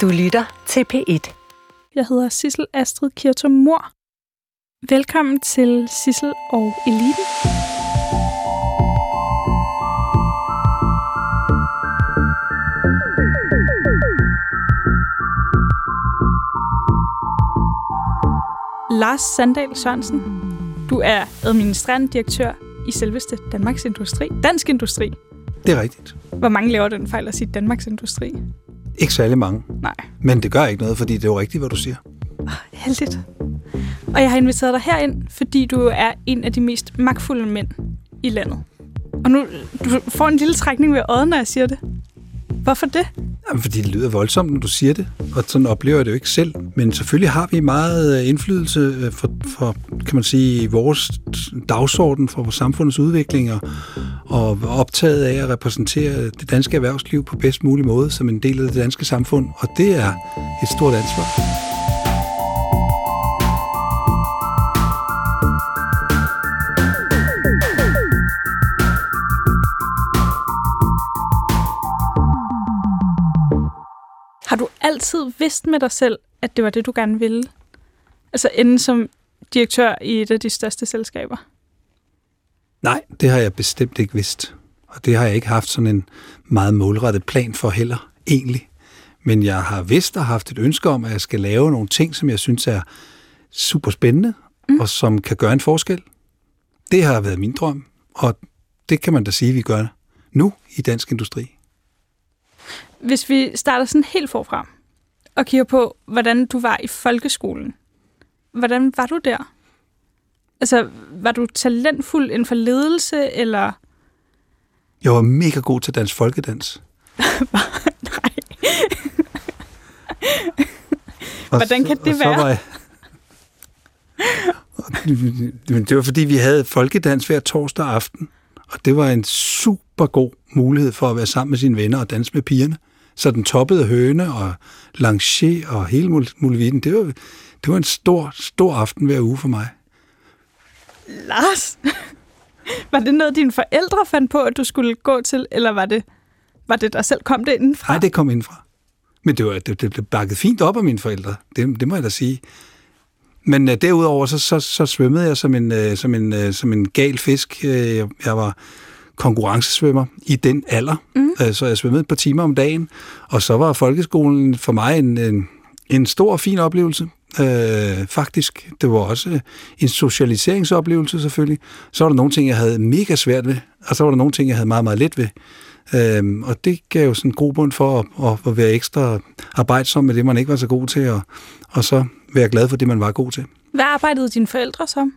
Du lytter til P1. Jeg hedder Sissel Astrid Kirtum Mor. Velkommen til Sissel og Eliten. Lars Sandal Sørensen, du er administrerende direktør i selveste Danmarks Industri. Dansk Industri. Det er rigtigt. Hvor mange laver den fejl at sige Danmarks Industri? Ikke særlig mange. Nej. Men det gør ikke noget, fordi det er jo rigtigt, hvad du siger. Heldigt. Og jeg har inviteret dig herind, fordi du er en af de mest magtfulde mænd i landet. Og nu du får en lille trækning ved øjet, når jeg siger det. Hvorfor det? Jamen, fordi det lyder voldsomt, når du siger det, og sådan oplever jeg det jo ikke selv. Men selvfølgelig har vi meget øh, indflydelse øh, for, for kan man sige, vores dagsorden for vores samfundets udvikling og, og optaget af at repræsentere det danske erhvervsliv på bedst mulig måde som en del af det danske samfund, og det er et stort ansvar. Har du altid vidst med dig selv, at det var det, du gerne ville? Altså ende som direktør i et af de største selskaber? Nej, det har jeg bestemt ikke vidst. Og det har jeg ikke haft sådan en meget målrettet plan for heller, egentlig. Men jeg har vidst og haft et ønske om, at jeg skal lave nogle ting, som jeg synes er super spændende, mm. og som kan gøre en forskel. Det har været min drøm, og det kan man da sige, at vi gør nu i dansk industri. Hvis vi starter sådan helt forfra og kigger på, hvordan du var i folkeskolen. Hvordan var du der? Altså, var du talentfuld inden for ledelse, eller... Jeg var mega god til dansk folkedans. Nej. Hvordan kan det være? Var jeg... det var fordi, vi havde folkedans hver torsdag aften, og det var en super god mulighed for at være sammen med sine venner og danse med pigerne. Så den toppede høne og langer og hele muligheden. Det var, det var en stor, stor aften hver uge for mig. Lars, var det noget, dine forældre fandt på, at du skulle gå til, eller var det, var det der selv kom det indenfra? Nej, det kom indenfra. Men det, var, det, det blev bakket fint op af mine forældre. Det, det må jeg da sige. Men uh, derudover, så, så, så svømmede jeg som en, uh, som, en, uh, som en gal fisk. Uh, jeg var konkurrencesvømmer i den alder, mm. uh, så jeg svømmede et par timer om dagen. Og så var folkeskolen for mig en, en, en stor og fin oplevelse. Øh, faktisk. Det var også en socialiseringsoplevelse selvfølgelig. Så var der nogle ting, jeg havde mega svært ved, og så var der nogle ting, jeg havde meget, meget let ved. Øh, og det gav jo sådan en grobund for at, at, at være ekstra arbejdsom med det, man ikke var så god til, og, og så være glad for det, man var god til. Hvad arbejdede dine forældre som?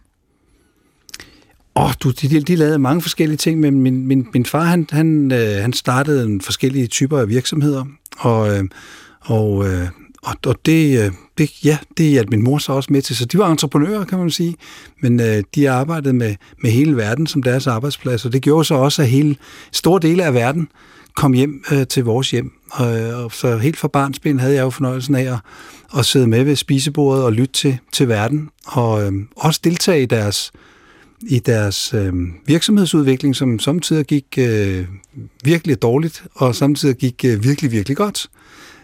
Åh, oh, du, de, de lavede mange forskellige ting, men min, min, min far, han, han, øh, han startede en forskellige typer af virksomheder, og, øh, og, øh, og, og det, øh, det, ja, det hjalp min mor så også med til. Så de var entreprenører, kan man sige, men øh, de arbejdede med, med hele verden som deres arbejdsplads, og det gjorde så også, at hele store dele af verden kom hjem øh, til vores hjem. Og, øh, og så helt fra barnsben havde jeg jo fornøjelsen af at, at sidde med ved spisebordet og lytte til, til verden, og øh, også deltage i deres, i deres øh, virksomhedsudvikling, som samtidig gik øh, virkelig dårligt, og samtidig gik øh, virkelig, virkelig godt.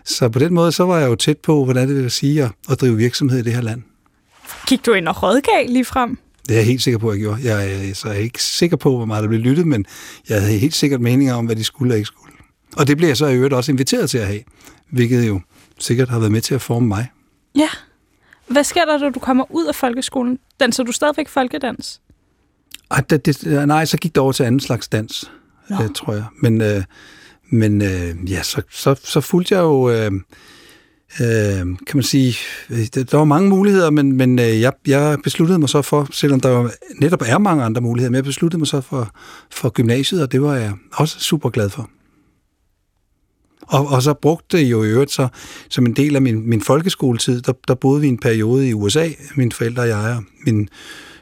Så på den måde, så var jeg jo tæt på, hvordan det vil sige at, at drive virksomhed i det her land. Gik du ind og rådgav lige frem? Det er jeg helt sikker på, at jeg gjorde. Jeg er, så jeg er ikke sikker på, hvor meget der blev lyttet, men jeg havde helt sikkert meninger om, hvad de skulle og ikke skulle. Og det blev jeg så i øvrigt også inviteret til at have, hvilket jo sikkert har været med til at forme mig. Ja. Hvad sker der, da du kommer ud af folkeskolen? Danser du stadigvæk folkedans? Ej, det, det, nej, så gik det over til anden slags dans, øh, tror jeg. Men, øh, men øh, ja, så, så, så fulgte jeg jo, øh, øh, kan man sige, der, der var mange muligheder, men, men øh, jeg, jeg besluttede mig så for, selvom der netop er mange andre muligheder, men jeg besluttede mig så for, for gymnasiet, og det var jeg også super glad for. Og, og så brugte jeg jo i øvrigt så, som en del af min, min folkeskoletid, der, der boede vi en periode i USA, mine forældre og jeg, og min,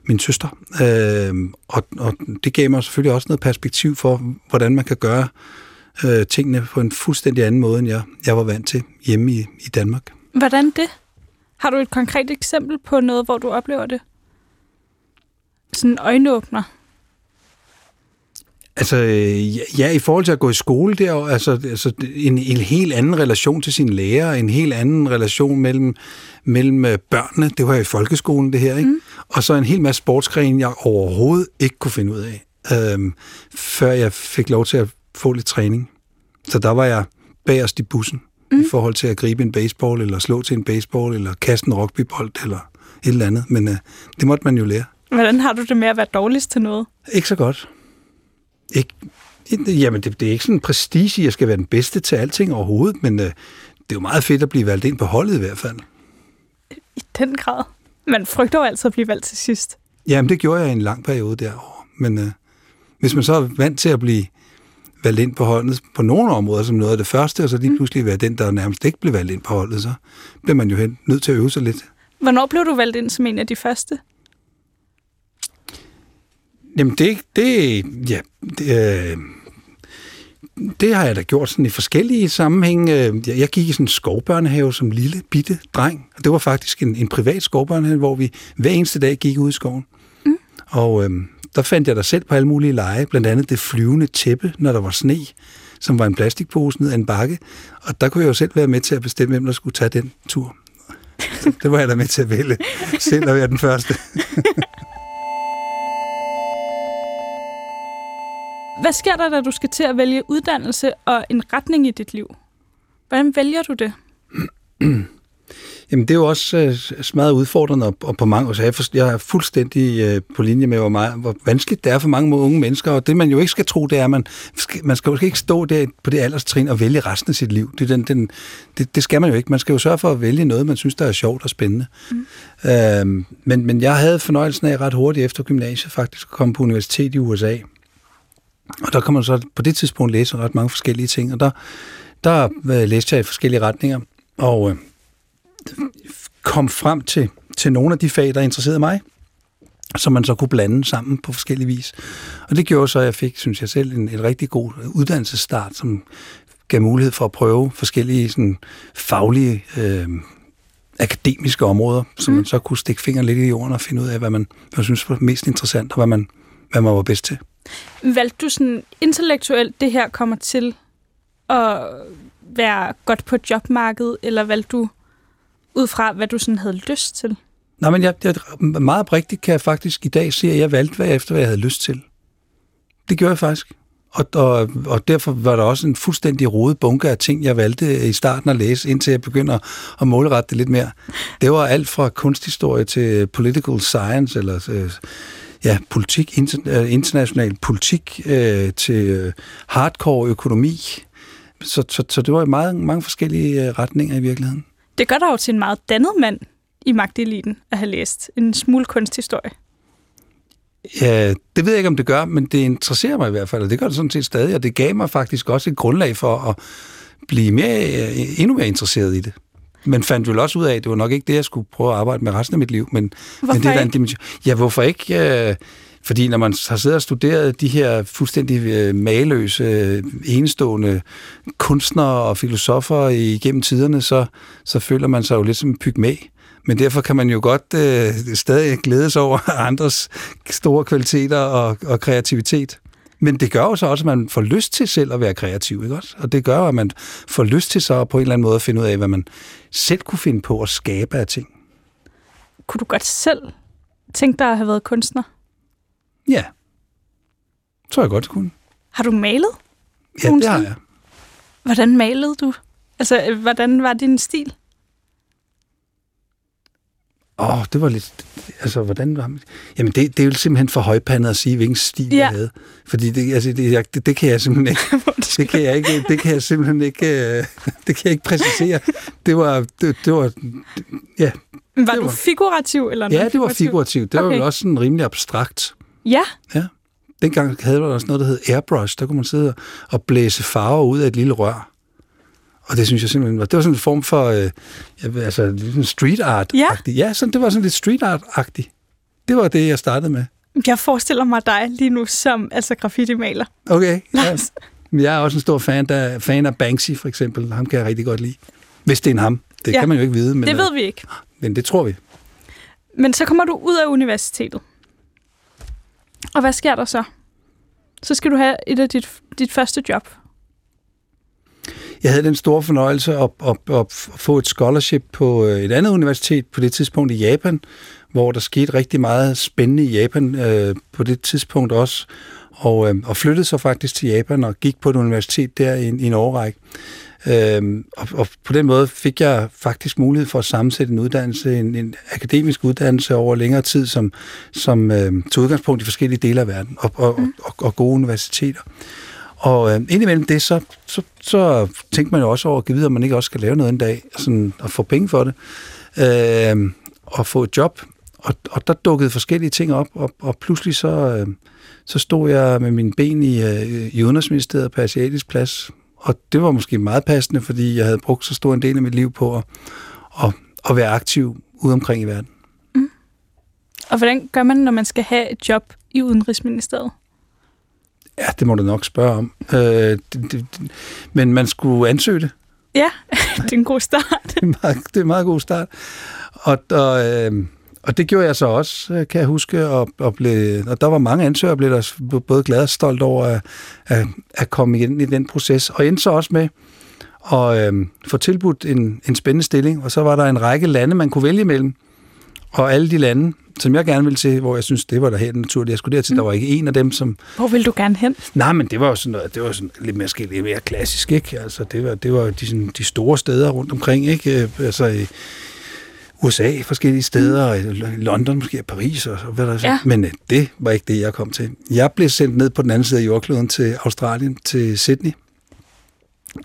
min søster. Øh, og, og det gav mig selvfølgelig også noget perspektiv for, hvordan man kan gøre øh, tingene på en fuldstændig anden måde, end jeg, jeg var vant til hjemme i, i Danmark. Hvordan det? Har du et konkret eksempel på noget, hvor du oplever det? Sådan en øjenåbner? Altså, ja, i forhold til at gå i skole der, altså, altså en, en helt anden relation til sine lærer, en helt anden relation mellem, mellem øh, børnene, det var i folkeskolen det her, ikke? Mm. Og så en hel masse sportsgrene, jeg overhovedet ikke kunne finde ud af, øhm, før jeg fik lov til at få lidt træning. Så der var jeg bagerst i bussen, mm. i forhold til at gribe en baseball, eller slå til en baseball, eller kaste en rugbybold, eller et eller andet. Men øh, det måtte man jo lære. Hvordan har du det med at være dårligst til noget? Ikke så godt. Ikke, jamen, det, det er ikke sådan en prestige, at jeg skal være den bedste til alting overhovedet, men øh, det er jo meget fedt at blive valgt ind på holdet i hvert fald. I den grad. Man frygter jo altid at blive valgt til sidst. Jamen, det gjorde jeg i en lang periode derovre. Men øh, hvis man så er vant til at blive valgt ind på holdet på nogle områder som noget af det første, og så lige pludselig være den, der nærmest ikke blev valgt ind på holdet, så bliver man jo hen, nødt til at øve sig lidt. Hvornår blev du valgt ind som en af de første? Jamen det, det, ja, det, øh, det har jeg da gjort sådan i forskellige sammenhænge. Jeg gik i sådan en skovbørnehave som lille, bitte dreng. Og det var faktisk en, en privat skovbørnehave, hvor vi hver eneste dag gik ud i skoven. Mm. Og øh, der fandt jeg der selv på alle mulige lege, blandt andet det flyvende tæppe, når der var sne, som var en plastikpose ned ad en bakke. Og der kunne jeg jo selv være med til at bestemme, hvem der skulle tage den tur. det var jeg da med til at vælge, selv at være den første. Hvad sker der, da du skal til at vælge uddannelse og en retning i dit liv? Hvordan vælger du det? Jamen, det er jo også uh, smadret udfordrende, og, og på mange så jeg, for, jeg er fuldstændig uh, på linje med, hvor, meget, hvor vanskeligt det er for mange unge mennesker, og det man jo ikke skal tro, det er, at man skal, man skal jo ikke stå der på det alderstrin og vælge resten af sit liv. Det, den, den, det, det skal man jo ikke. Man skal jo sørge for at vælge noget, man synes, der er sjovt og spændende. Mm. Uh, men, men jeg havde fornøjelsen af ret hurtigt efter gymnasiet faktisk at komme på universitet i USA, og der kan man så på det tidspunkt læse ret mange forskellige ting, og der, der øh, læste jeg i forskellige retninger, og øh, kom frem til, til nogle af de fag, der interesserede mig, som man så kunne blande sammen på forskellige vis. Og det gjorde så, at jeg fik, synes jeg selv, en, en rigtig god uddannelsesstart, som gav mulighed for at prøve forskellige sådan, faglige, øh, akademiske områder, som mm. man så kunne stikke fingeren lidt i jorden og finde ud af, hvad man, hvad man synes var mest interessant, og hvad man, hvad man var bedst til. Valgte du sådan intellektuelt, det her kommer til at være godt på jobmarkedet, eller valgte du ud fra, hvad du sådan havde lyst til? Nej, men jeg, jeg, meget oprigtigt kan jeg faktisk i dag se, at jeg valgte hvad efter, hvad jeg havde lyst til. Det gjorde jeg faktisk. Og, og, og derfor var der også en fuldstændig rodet bunke af ting, jeg valgte øh, i starten at læse, indtil jeg begynder at målrette det lidt mere. Det var alt fra kunsthistorie til political science, eller øh, ja, politik, inter, øh, international politik øh, til øh, hardcore økonomi. Så, så, så det var meget, mange forskellige øh, retninger i virkeligheden. Det gør dig jo til en meget dannet mand i magteliten at have læst en smule kunsthistorie. Ja, det ved jeg ikke, om det gør, men det interesserer mig i hvert fald, og det gør det sådan set stadig, og det gav mig faktisk også et grundlag for at blive mere, øh, endnu mere interesseret i det. Men fandt vel også ud af, at det var nok ikke det, jeg skulle prøve at arbejde med resten af mit liv. Men, hvorfor men det er en dimension. Ja, hvorfor ikke? Øh, fordi når man har siddet og studeret de her fuldstændig øh, maløse, øh, enestående kunstnere og filosofer igennem tiderne, så, så føler man sig jo lidt som en pygmæ. Men derfor kan man jo godt øh, stadig glædes over andres store kvaliteter og, og kreativitet. Men det gør jo så også, at man får lyst til selv at være kreativ, ikke også? Og det gør, at man får lyst til så på en eller anden måde at finde ud af, hvad man selv kunne finde på at skabe af ting. Kunne du godt selv tænke dig at have været kunstner? Ja. Tror jeg godt, kunne. Har du malet? Ja, det har jeg. Hvordan malede du? Altså, hvordan var din stil? Åh, oh, det var lidt... Altså, hvordan var Jamen, det, det er jo simpelthen for højpandet at sige, hvilken stil ja. jeg havde. Fordi det, altså, det, det, det, kan jeg simpelthen ikke... det kan jeg ikke... Det kan jeg simpelthen ikke... Uh, det kan jeg ikke præcisere. Det var... Det, det var ja. Var det du var, figurativ eller Ja, det var figurativt. Det okay. var jo også sådan rimelig abstrakt. Ja. Ja. Dengang havde der også noget, der hed airbrush. Der kunne man sidde og blæse farver ud af et lille rør. Og det synes jeg simpelthen var, det var sådan en form for, øh, altså street art Ja. ja, sådan, det var sådan lidt street art-agtigt. Det var det, jeg startede med. Jeg forestiller mig dig lige nu som altså graffiti-maler. Okay, ja. Jeg er også en stor fan af, fan af Banksy, for eksempel. Ham kan jeg rigtig godt lide. Hvis det er en ham. Det ja. kan man jo ikke vide. Men, det ved vi ikke. Men det tror vi. Men så kommer du ud af universitetet. Og hvad sker der så? så skal du have et af dit, dit første job. Jeg havde den store fornøjelse at, at, at få et scholarship på øh, et andet universitet på det tidspunkt i Japan, hvor der skete rigtig meget spændende i Japan øh, på det tidspunkt også, og, øh, og flyttede så faktisk til Japan og gik på et universitet der i, i en årrække. Øh, og, og på den måde fik jeg faktisk mulighed for at sammensætte en uddannelse, en, en akademisk uddannelse over længere tid, som, som øh, tog udgangspunkt i forskellige dele af verden og, og, mm. og, og gode universiteter. Og øh, indimellem det, så, så, så tænkte man jo også over at give videre, om man ikke også skal lave noget en dag, sådan at få penge for det, øh, og få et job. Og, og der dukkede forskellige ting op, og, og pludselig så, øh, så stod jeg med mine ben i, øh, i Udenrigsministeriet på Asiatisk Plads. Og det var måske meget passende, fordi jeg havde brugt så stor en del af mit liv på at, at, at være aktiv ude omkring i verden. Mm. Og hvordan gør man, når man skal have et job i Udenrigsministeriet? Ja, det må du nok spørge om. Øh, det, det, men man skulle ansøge det. Ja, det er en god start. det, er meget, det er en meget god start. Og, og, øh, og det gjorde jeg så også, øh, kan jeg huske. Og, og, blev, og der var mange ansøgere, blev der både glad og stolt over at, at, at komme ind i den proces. Og endte så også med at øh, få tilbudt en, en spændende stilling. Og så var der en række lande, man kunne vælge imellem. Og alle de lande, som jeg gerne ville til, hvor jeg synes, det var der helt naturligt. Jeg skulle dertil, mm. der var ikke en af dem, som... Hvor vil du gerne hen? Nej, men det var jo sådan noget, det var sådan lidt mere, lidt mere klassisk, ikke? Altså, det var, det var de, sådan, de store steder rundt omkring, ikke? Øh, altså, USA, forskellige steder, mm. London, måske Paris og, og hvad der ja. Men øh, det var ikke det, jeg kom til. Jeg blev sendt ned på den anden side af jordkloden til Australien, til Sydney,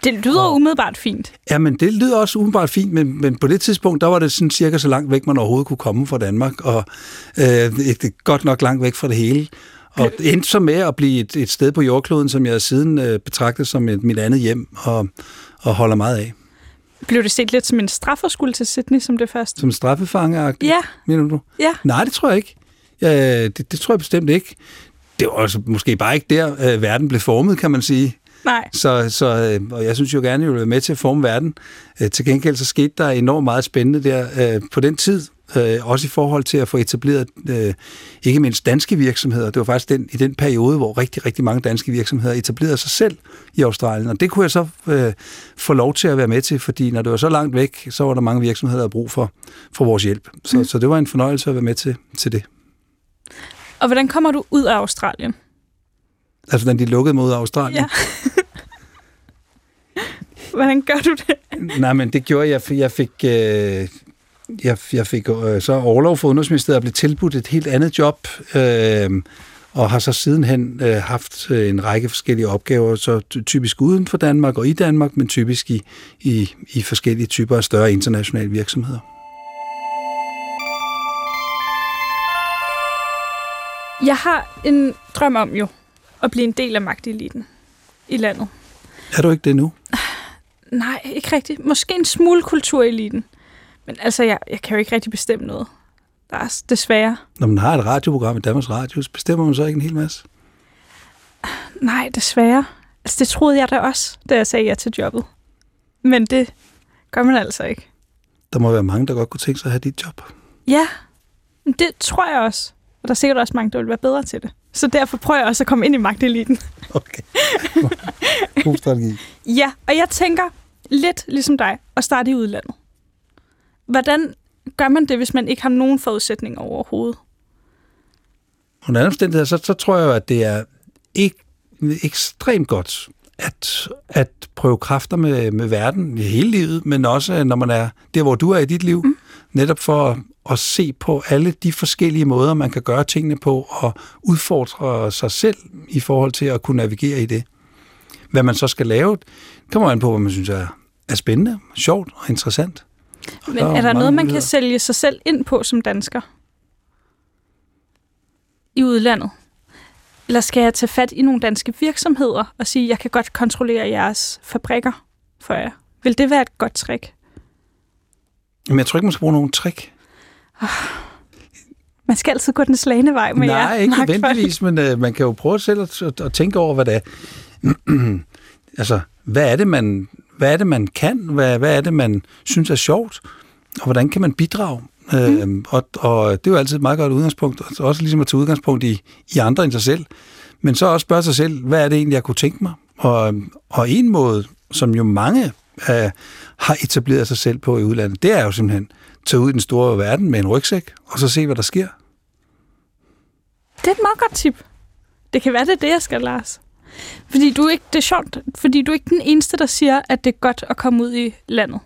det lyder og, umiddelbart fint. Ja, men det lyder også umiddelbart fint, men, men på det tidspunkt, der var det sådan cirka så langt væk, man overhovedet kunne komme fra Danmark, og øh, ikke godt nok langt væk fra det hele. Og det endte så med at blive et, et sted på jordkloden, som jeg siden øh, betragtet som et, mit andet hjem, og, og holder meget af. Blev det set lidt som en strafferskole til Sydney som det første? Som straffefange Ja. Mener du? Ja. Nej, det tror jeg ikke. Ja, det, det tror jeg bestemt ikke. Det var altså måske bare ikke der, øh, verden blev formet, kan man sige. Nej. Så, så, øh, og jeg synes jo gerne, at jeg vil være med til at forme verden. Øh, til gengæld så skete der enormt meget spændende der øh, på den tid, også i forhold til at få etableret ikke mindst danske virksomheder. Det var faktisk den, i den periode, hvor rigtig, rigtig mange danske virksomheder etablerede sig selv i Australien. Og det kunne jeg så øh, få lov til at være med til, fordi når det var så langt væk, så var der mange virksomheder, der havde brug for, for vores hjælp. Så, mm. så det var en fornøjelse at være med til, til det. Og hvordan kommer du ud af Australien? Altså, den de lukkede mod Australien? Ja. Hvordan gør du det? Nej, men det gjorde jeg, jeg fik... Øh, jeg, jeg fik øh, så overlov for Udenrigsministeriet og blev tilbudt et helt andet job, øh, og har så sidenhen øh, haft øh, en række forskellige opgaver, så typisk uden for Danmark og i Danmark, men typisk i, i, i forskellige typer af større internationale virksomheder. Jeg har en drøm om jo at blive en del af magteliten i landet. Er du ikke det nu? Nej, ikke rigtigt. Måske en smule kultureliten. Men altså, jeg, jeg kan jo ikke rigtig bestemme noget. Der er desværre. Når man har et radioprogram i Danmarks Radio, så bestemmer man så ikke en hel masse? Nej, desværre. Altså, det troede jeg da også, da jeg sagde ja til jobbet. Men det gør man altså ikke. Der må være mange, der godt kunne tænke sig at have dit job. Ja, det tror jeg også. Og der er sikkert også mange, der vil være bedre til det. Så derfor prøver jeg også at komme ind i magteliten. Okay. God strategi. ja, og jeg tænker lidt ligesom dig at starte i udlandet. Hvordan gør man det, hvis man ikke har nogen forudsætninger overhovedet? Under anden omstændigheder, så, så tror jeg at det er ikke ekstremt godt at, at prøve kræfter med, med verden i hele livet, men også når man er der, hvor du er i dit liv, mm. netop for at se på alle de forskellige måder, man kan gøre tingene på, og udfordre sig selv i forhold til at kunne navigere i det. Hvad man så skal lave, kommer an på, hvad man synes er, er spændende, sjovt og interessant. Og Men der er, er der noget, man kan sælge sig selv ind på som dansker? I udlandet? Eller skal jeg tage fat i nogle danske virksomheder og sige, at jeg kan godt kontrollere jeres fabrikker for jer? Vil det være et godt trick? Men jeg tror ikke, man skal bruge nogen trick. Oh, man skal altid gå den slagende vej med Nej, jer. Nej, ikke nødvendigvis, men uh, man kan jo prøve selv at, at, at tænke over, hvad det er. altså, hvad er det, man, hvad er det, man kan? Hvad, hvad er det, man synes er sjovt? Og hvordan kan man bidrage? Mm. Øhm, og, og det er jo altid et meget godt udgangspunkt, også ligesom at tage udgangspunkt i, i andre end sig selv. men så også spørge sig selv, hvad er det egentlig, jeg kunne tænke mig? Og, og en måde, som jo mange øh, har etableret sig selv på i udlandet, det er jo simpelthen tage ud i den store verden med en rygsæk, og så se, hvad der sker. Det er et meget godt tip. Det kan være, det er det, jeg skal, Lars. Fordi du er ikke, det er sjovt, fordi du er ikke den eneste, der siger, at det er godt at komme ud i landet.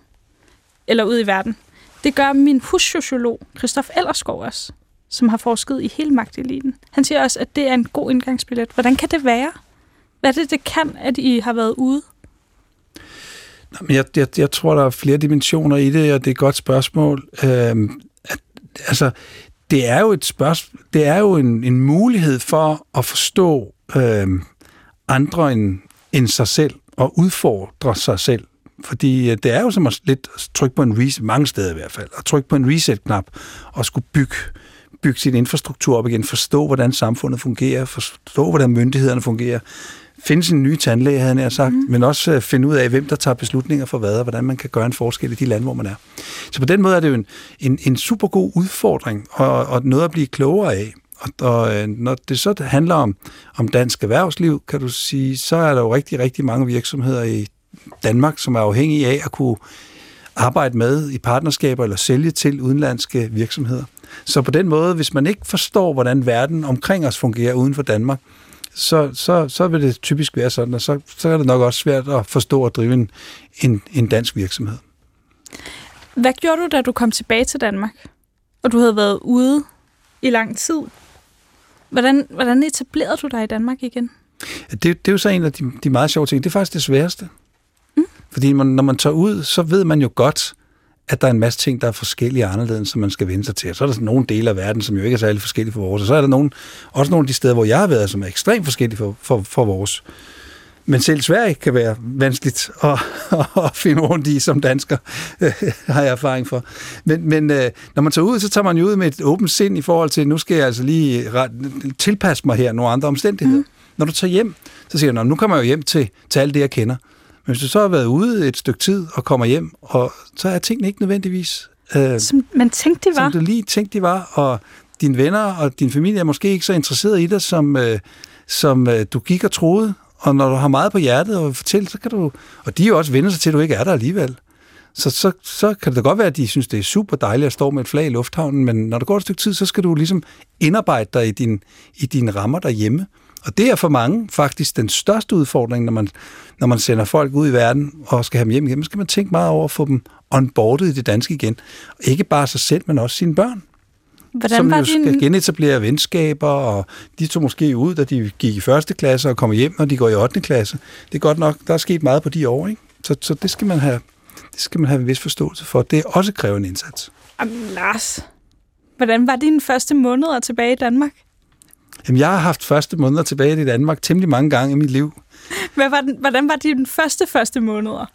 Eller ud i verden. Det gør min hussociolog, Christoph Ellerskov også, som har forsket i hele magteliten. Han siger også, at det er en god indgangsbillet. Hvordan kan det være? Hvad er det, det kan, at I har været ude? Men jeg, jeg, jeg tror, der er flere dimensioner i det, og det er et godt spørgsmål. Øhm, at, altså, det er jo et spørgsmål, det er jo en, en mulighed for at forstå øhm, andre end, end sig selv, og udfordre sig selv. Fordi øh, det er jo som at lidt trykke på en reset, mange steder i hvert fald, at trykke på en reset-knap og skulle bygge, bygge sin infrastruktur op igen, forstå, hvordan samfundet fungerer, forstå, hvordan myndighederne fungerer, finde sin nye tandlæge, havde jeg sagt, mm. men også øh, finde ud af, hvem der tager beslutninger for hvad, og hvordan man kan gøre en forskel i de lande, hvor man er. Så på den måde er det jo en, en, en super god udfordring, og, og noget at blive klogere af. Og, og øh, når det så handler om, om dansk erhvervsliv, kan du sige, så er der jo rigtig, rigtig mange virksomheder i Danmark, som er afhængige af at kunne arbejde med i partnerskaber eller sælge til udenlandske virksomheder. Så på den måde, hvis man ikke forstår, hvordan verden omkring os fungerer uden for Danmark, så, så, så vil det typisk være sådan, og så, så er det nok også svært at forstå at drive en, en, en dansk virksomhed. Hvad gjorde du, da du kom tilbage til Danmark, og du havde været ude i lang tid? Hvordan, hvordan etablerede du dig i Danmark igen? Det, det er jo så en af de, de meget sjove ting. Det er faktisk det sværeste. Mm. Fordi man, når man tager ud, så ved man jo godt, at der er en masse ting, der er forskellige og anderledes, som man skal vende sig til. Og så er der sådan nogle dele af verden, som jo ikke er særlig forskellige for vores. Og så er der nogle, også nogle af de steder, hvor jeg har været, som er ekstremt forskellige for, for, for vores. Men selv Sverige kan være vanskeligt at, at finde rundt i som dansker, har jeg erfaring for. Men, men øh, når man tager ud, så tager man jo ud med et åbent sind i forhold til, nu skal jeg altså lige tilpasse mig her nogle andre omstændigheder. Mm. Når du tager hjem, så siger du, nu kommer jeg jo hjem til, til alt det, jeg kender. Men hvis du så har været ude et stykke tid og kommer hjem, og så er tingene ikke nødvendigvis... Øh, som man tænkte, de var. Som du lige tænkte, de var, og dine venner og din familie er måske ikke så interesseret i dig, som, øh, som øh, du gik og troede. Og når du har meget på hjertet og fortælle, så kan du... Og de er jo også venner sig til, at du ikke er der alligevel. Så, så, så kan det da godt være, at de synes, det er super dejligt at stå med et flag i lufthavnen, men når der går et stykke tid, så skal du ligesom indarbejde dig i, din, i dine rammer derhjemme. Og det er for mange faktisk den største udfordring, når man, når man sender folk ud i verden og skal have dem hjem igen. Så skal man tænke meget over at få dem onboardet i det danske igen. Og ikke bare sig selv, men også sine børn. Hvordan som var jo din... skal genetablere venskaber, og de tog måske ud, da de gik i første klasse og kommer hjem, når de går i 8. klasse. Det er godt nok, der er sket meget på de år, ikke? Så, så det skal man have det skal man have en vis forståelse for. Det er også krævende indsats. Jamen, Lars, hvordan var dine første måneder tilbage i Danmark? Jamen, jeg har haft første måneder tilbage i Danmark temmelig mange gange i mit liv. Hvad var den, hvordan var dine første første måneder?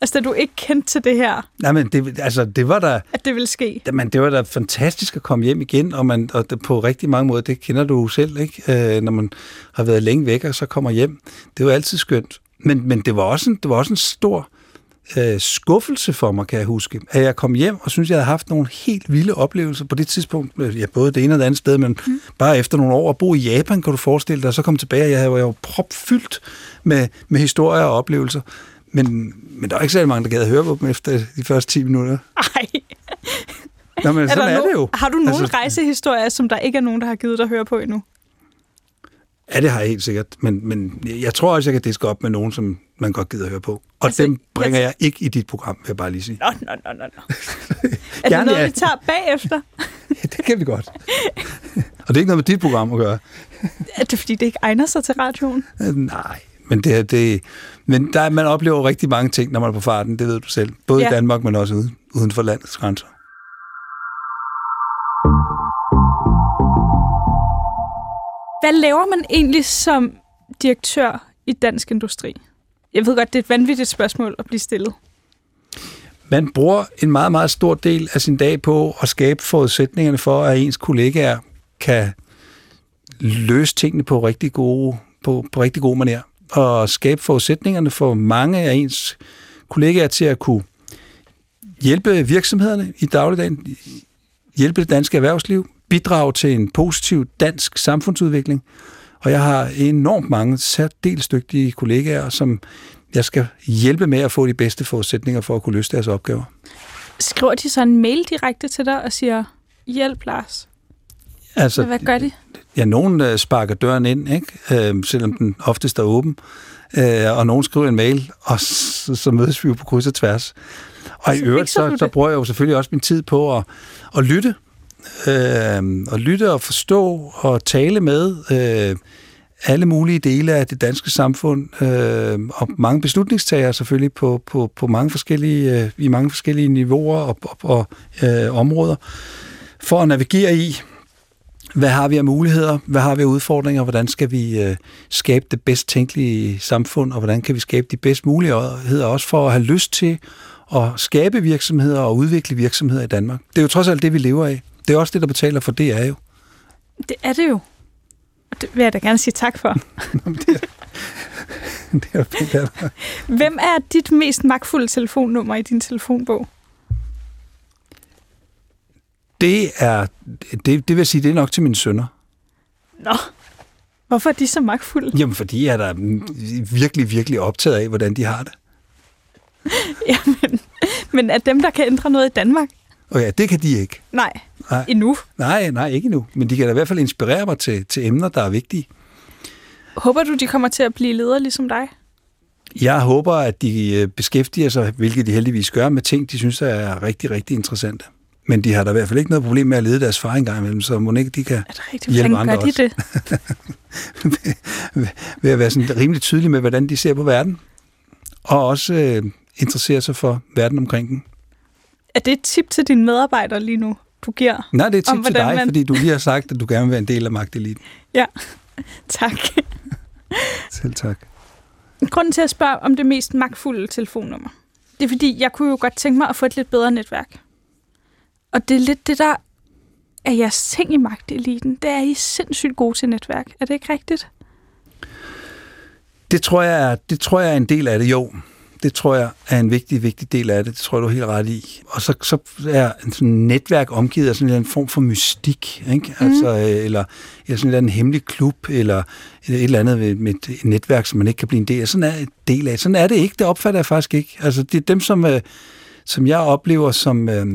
Altså, da du ikke kendte til det her? Nej, men det, altså, det var da... At det ville ske? Da, det var da fantastisk at komme hjem igen, og, man, og det, på rigtig mange måder, det kender du selv, ikke? Øh, når man har været længe væk, og så kommer hjem. Det var altid skønt. Men, men det, var også en, det var også en stor øh, skuffelse for mig, kan jeg huske, at jeg kom hjem og synes jeg havde haft nogle helt vilde oplevelser på det tidspunkt, øh, ja, både det ene og det andet sted, men mm. bare efter nogle år at bo i Japan, kan du forestille dig, og så kom tilbage, og jeg var jo propfyldt med, med historier og oplevelser. Men, men der er ikke særlig mange, der gad at høre på dem efter de første 10 minutter. Ej. Nå, men er sådan er no- det jo. Har du nogle altså, rejsehistorier, som der ikke er nogen, der har givet dig at høre på endnu? Ja, det har jeg helt sikkert. Men, men jeg tror også, jeg kan diske op med nogen, som man godt gider at høre på. Og altså, dem bringer jeg, jeg ikke i dit program, vil jeg bare lige sige. Nå, nå, nå, nå. er det noget, vi tager bagefter? ja, det kan vi godt. Og det er ikke noget med dit program at gøre. er det fordi, det ikke egner sig til radioen? Øh, nej, men det, det, men der, man oplever rigtig mange ting, når man er på farten, det ved du selv. Både ja. i Danmark, men også uden, uden for landets grænser. Hvad laver man egentlig som direktør i dansk industri? Jeg ved godt, det er et vanvittigt spørgsmål at blive stillet. Man bruger en meget, meget stor del af sin dag på at skabe forudsætningerne for, at ens kollegaer kan løse tingene på rigtig gode, på, på rigtig gode manier. Og skabe forudsætningerne for mange af ens kollegaer til at kunne hjælpe virksomhederne i dagligdagen, hjælpe det danske erhvervsliv, bidrage til en positiv dansk samfundsudvikling, Og jeg har enormt mange særdeles dygtige kollegaer, som jeg skal hjælpe med at få de bedste forudsætninger for at kunne løse deres opgaver. Skriver de så en mail direkte til dig og siger, hjælp Lars? Altså, hvad gør de? Ja, nogen øh, sparker døren ind, ikke? Øh, selvom den oftest er åben. Øh, og nogen skriver en mail, og så, så mødes vi jo på kryds og tværs. Og i øvrigt, så, så bruger jeg jo selvfølgelig også min tid på at, at lytte. Øh, og lytte og forstå og tale med øh, alle mulige dele af det danske samfund, øh, og mange beslutningstagere selvfølgelig på, på, på mange forskellige, øh, i mange forskellige niveauer og, og, og øh, områder, for at navigere i, hvad har vi af muligheder, hvad har vi af udfordringer, hvordan skal vi øh, skabe det bedst tænkelige samfund, og hvordan kan vi skabe de bedst muligheder også for at have lyst til at skabe virksomheder og udvikle virksomheder i Danmark. Det er jo trods alt det, vi lever af. Det er også det, der betaler for det, er jo. Det er det jo. Og det vil jeg da gerne sige tak for. det er, det er, det er. Hvem er dit mest magtfulde telefonnummer i din telefonbog? Det er, det, det vil sige, det er nok til mine sønner. Nå, hvorfor er de så magtfulde? Jamen, fordi jeg er da virkelig, virkelig optaget af, hvordan de har det. Jamen, men er dem, der kan ændre noget i Danmark? Og ja, det kan de ikke. Nej, nej. endnu. Nej, nej, ikke endnu. Men de kan da i hvert fald inspirere mig til, til emner, der er vigtige. Håber du, de kommer til at blive ledere ligesom dig? Jeg håber, at de øh, beskæftiger sig, hvilket de heldigvis gør, med ting, de synes er rigtig, rigtig interessante. Men de har da i hvert fald ikke noget problem med at lede deres far engang imellem, så må ikke de kan er hjælpe andre gør de det? ved at være sådan rimelig tydelige med, hvordan de ser på verden. Og også øh, interessere sig for verden omkring den. Er det et tip til dine medarbejdere lige nu, du giver? Nej, det er et tip om, til dig, man... fordi du lige har sagt, at du gerne vil være en del af magteliten. Ja, tak. Selv tak. Grunden til at spørge om det mest magtfulde telefonnummer, det er fordi, jeg kunne jo godt tænke mig at få et lidt bedre netværk. Og det er lidt det, der er jeres ting i magteliten. Det er I sindssygt gode til netværk. Er det ikke rigtigt? Det tror jeg det tror jeg er en del af det, jo. Det tror jeg er en vigtig, vigtig del af det. Det tror jeg, du er helt ret i. Og så, så er en sådan netværk omgivet af sådan en form for mystik, ikke? Mm. Altså, øh, eller, eller sådan en hemmelig klub, eller et eller andet med et netværk, som man ikke kan blive en del af. Sådan er del af. Sådan er det ikke. Det opfatter jeg faktisk ikke. Altså, det er dem, som, øh, som jeg oplever som øh,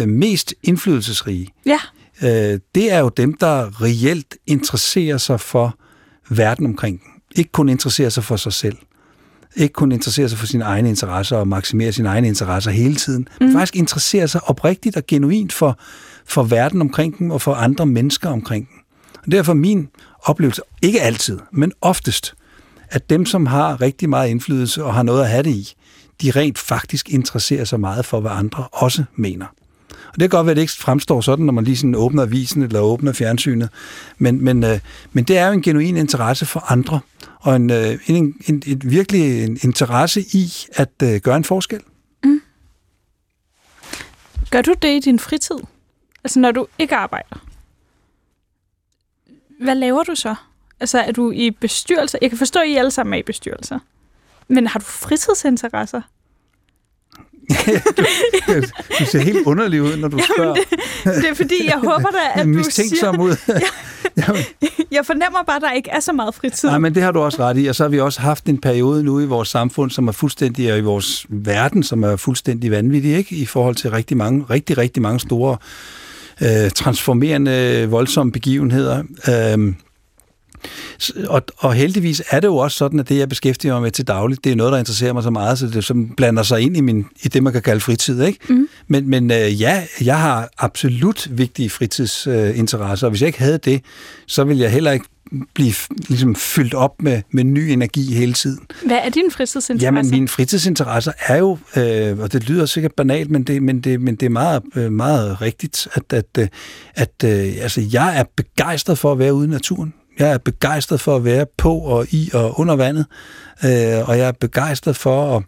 øh, mest indflydelsesrige. Ja. Øh, det er jo dem, der reelt interesserer sig for verden omkring dem. Ikke kun interesserer sig for sig selv ikke kun interesserer sig for sine egne interesser og maksimere sine egne interesser hele tiden, mm. men faktisk interesserer sig oprigtigt og genuint for, for verden omkring dem og for andre mennesker omkring dem. Og derfor min oplevelse, ikke altid, men oftest, at dem, som har rigtig meget indflydelse og har noget at have det i, de rent faktisk interesserer sig meget for, hvad andre også mener. Og det kan godt være, at det ikke fremstår sådan, når man lige sådan åbner avisen eller åbner fjernsynet. Men, men, øh, men det er jo en genuin interesse for andre, og en, øh, en, en, en virkelig en interesse i at øh, gøre en forskel. Mm. Gør du det i din fritid? Altså når du ikke arbejder? Hvad laver du så? Altså er du i bestyrelser? Jeg kan forstå, at I alle sammen er i bestyrelser. Men har du fritidsinteresser? du, du ser helt underlig ud, når du Jamen, spørger. Det, det er fordi, jeg håber da, at du siger... ud. jeg fornemmer bare, at der ikke er så meget fritid. Nej, men det har du også ret i. Og så har vi også haft en periode nu i vores samfund, som er fuldstændig, og i vores verden, som er fuldstændig vanvittig, ikke? I forhold til rigtig mange, rigtig, rigtig mange store øh, transformerende, voldsomme begivenheder. Øh, og, og heldigvis er det jo også sådan, at det, jeg beskæftiger mig med til dagligt, det er noget, der interesserer mig så meget, så det som blander sig ind i, min, i det, man kan kalde fritid. Ikke? Mm. Men, men øh, ja, jeg har absolut vigtige fritidsinteresser, øh, og hvis jeg ikke havde det, så ville jeg heller ikke blive ligesom fyldt op med, med ny energi hele tiden. Hvad er din fritidsinteresse? Jamen, mine fritidsinteresser er jo, øh, og det lyder sikkert banalt, men det, men det, men det er meget, øh, meget rigtigt, at, at, øh, at øh, altså, jeg er begejstret for at være ude i naturen. Jeg er begejstret for at være på og i og under vandet, øh, og jeg er begejstret for at,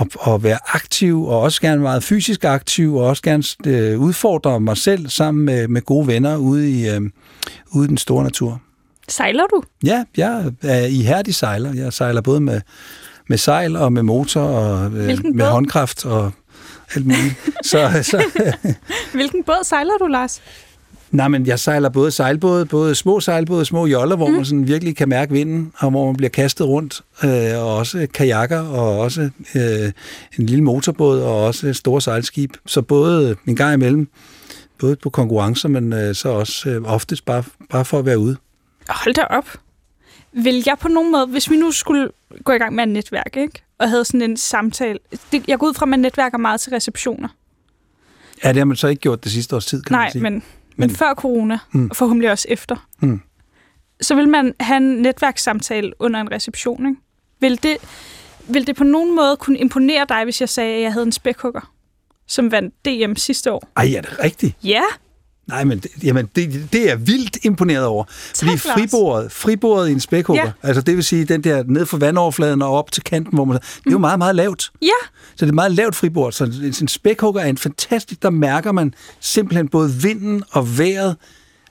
at, at være aktiv, og også gerne meget fysisk aktiv, og også gerne øh, udfordre mig selv sammen med, med gode venner ude i, øh, ude i den store natur. Sejler du? Ja, jeg er ihærdig sejler. Jeg sejler både med, med sejl og med motor og øh, med båd? håndkraft og alt muligt. så, så, Hvilken båd sejler du, Lars? Nej, men jeg sejler både sejlbåde, både små sejlbåde, små joller, hvor mm. man sådan virkelig kan mærke vinden, og hvor man bliver kastet rundt, øh, og også kajakker, og også øh, en lille motorbåd, og også store sejlskib. Så både en gang imellem, både på konkurrencer, men øh, så også øh, oftest bare, bare for at være ude. Hold da op. Vil jeg på nogen måde, hvis vi nu skulle gå i gang med et netværk, ikke? og havde sådan en samtale, det, jeg går ud fra, at man netværker meget til receptioner. Ja, det har man så ikke gjort det sidste års tid, kan Nej, man sige. men, men, men før corona, Mm. og forhåbentlig også efter, Mm. så vil man have en netværkssamtale under en reception. Ikke? Vil, det, vil det på nogen måde kunne imponere dig, hvis jeg sagde, at jeg havde en spækhugger, som vandt DM sidste år? Ej, er det rigtigt? Ja, Nej, men det, jamen, det, det er jeg vildt imponeret over. Fordi Lars. fribordet, fribordet i en spækhugger, Ja. altså det vil sige den der ned fra vandoverfladen og op til kanten, hvor man, det er jo meget, meget lavt. ja, Så det er meget lavt fribord. Så en en spækhugger er en fantastisk, der mærker man simpelthen både vinden og vejret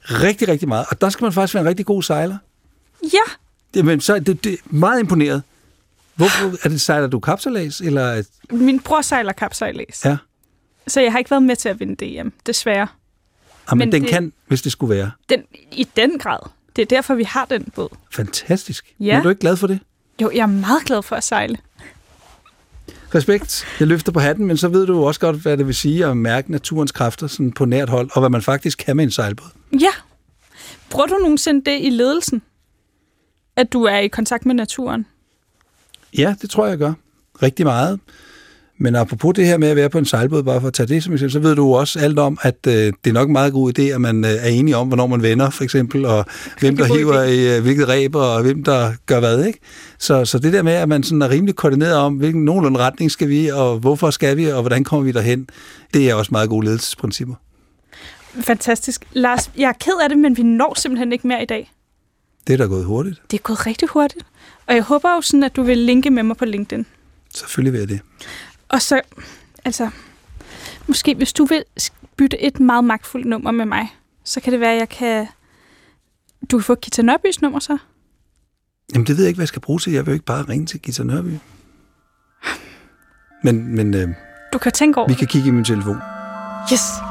rigtig, rigtig meget. Og der skal man faktisk være en rigtig god sejler. ja. Det, men så, det, det er meget imponeret. Hvorfor er det sejler du kapsalas, eller Min bror sejler kapsejlæs, ja, så jeg har ikke været med til at vinde DM, desværre. Jamen, Men den det- kan, hvis det skulle være. Den, I den grad. Det er derfor, vi har den båd. Fantastisk. Ja. Er du ikke glad for det? Jo, jeg er meget glad for at sejle. Respekt. Jeg løfter på hatten, men så ved du også godt, hvad det vil sige at mærke naturens kræfter sådan på nært hold, og hvad man faktisk kan med en sejlbåd. Ja. Bruger du nogensinde det i ledelsen? At du er i kontakt med naturen? Ja, det tror jeg, jeg gør. Rigtig meget. Men apropos det her med at være på en sejlbåd, bare for at tage det som eksempel, så ved du også alt om, at øh, det er nok en meget god idé, at man øh, er enige om, hvornår man vender, for eksempel, og hvem der hiver i øh, hvilket ræb, og hvem der gør hvad, ikke? Så, så det der med, at man sådan er rimelig koordineret om, hvilken nogenlunde retning skal vi, og hvorfor skal vi, og hvordan kommer vi derhen, det er også meget gode ledelsesprincipper. Fantastisk. Lars, jeg er ked af det, men vi når simpelthen ikke mere i dag. Det er da gået hurtigt. Det er gået rigtig hurtigt. Og jeg håber jo sådan, at du vil linke med mig på LinkedIn. Selvfølgelig vil jeg det. Og så, altså, måske hvis du vil bytte et meget magtfuldt nummer med mig, så kan det være, at jeg kan... Du kan få Gita Nørbys nummer så. Jamen, det ved jeg ikke, hvad jeg skal bruge til. Jeg vil jo ikke bare ringe til Gita Nørby. Men, men øh, Du kan tænke over vi kan kigge i min telefon. Yes.